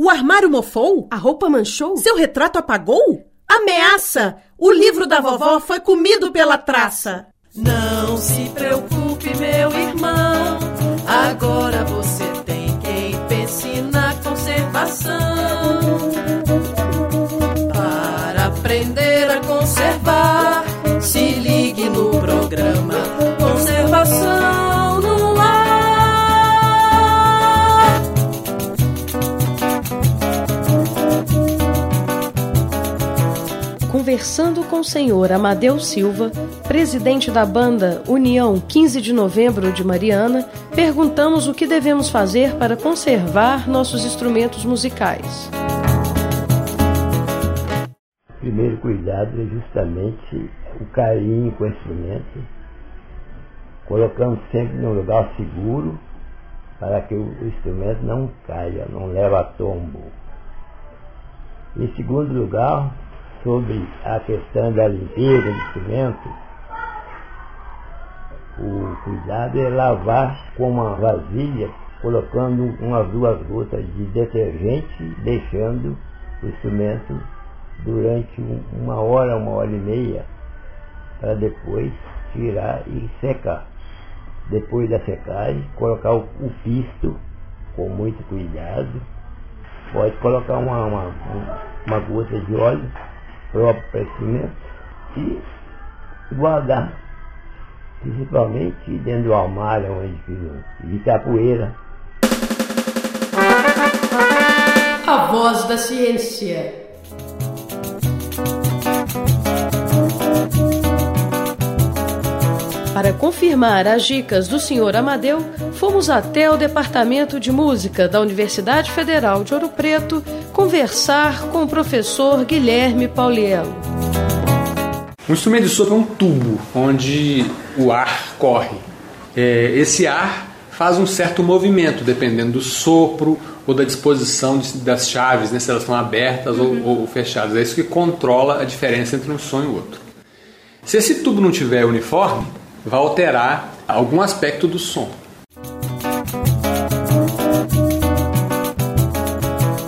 O armário mofou? A roupa manchou? Seu retrato apagou? Ameaça! O livro da vovó foi comido pela traça. Não se preocupe, meu irmão. Agora você tem quem pense na conservação. Para aprender a conservar, se ligue no programa Conversando com o senhor Amadeu Silva, presidente da banda União 15 de Novembro de Mariana, perguntamos o que devemos fazer para conservar nossos instrumentos musicais. O primeiro cuidado é justamente o carinho com o instrumento, colocando sempre num lugar seguro para que o instrumento não caia, não leve a tombo. Em segundo lugar, sobre a questão da limpeza do instrumento, o cuidado é lavar com uma vasilha, colocando umas duas gotas de detergente, deixando o instrumento durante uma hora, uma hora e meia, para depois tirar e secar. Depois da secagem, colocar o, o pisto com muito cuidado. Pode colocar uma, uma, uma gota de óleo próprio instrumento e guardar, principalmente dentro do armário onde evitar poeira. A voz da ciência. Para confirmar as dicas do Sr. Amadeu, fomos até o Departamento de Música da Universidade Federal de Ouro Preto conversar com o professor Guilherme Pauliello. Um instrumento de sopro é um tubo onde o ar corre. É, esse ar faz um certo movimento dependendo do sopro ou da disposição das chaves, né, se elas estão abertas ou, ou fechadas. É isso que controla a diferença entre um som e outro. Se esse tubo não tiver uniforme, vai alterar algum aspecto do som.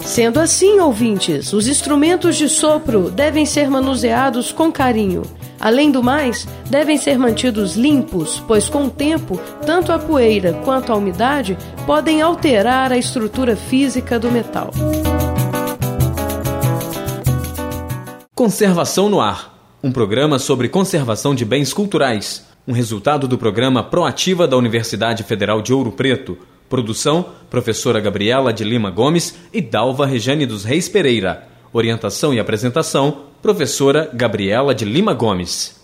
Sendo assim, ouvintes, os instrumentos de sopro devem ser manuseados com carinho. Além do mais, devem ser mantidos limpos, pois com o tempo, tanto a poeira quanto a umidade podem alterar a estrutura física do metal. Conservação no Ar um programa sobre conservação de bens culturais um resultado do programa Proativa da Universidade Federal de Ouro Preto. Produção: Professora Gabriela de Lima Gomes e Dalva Rejane dos Reis Pereira. Orientação e apresentação: Professora Gabriela de Lima Gomes.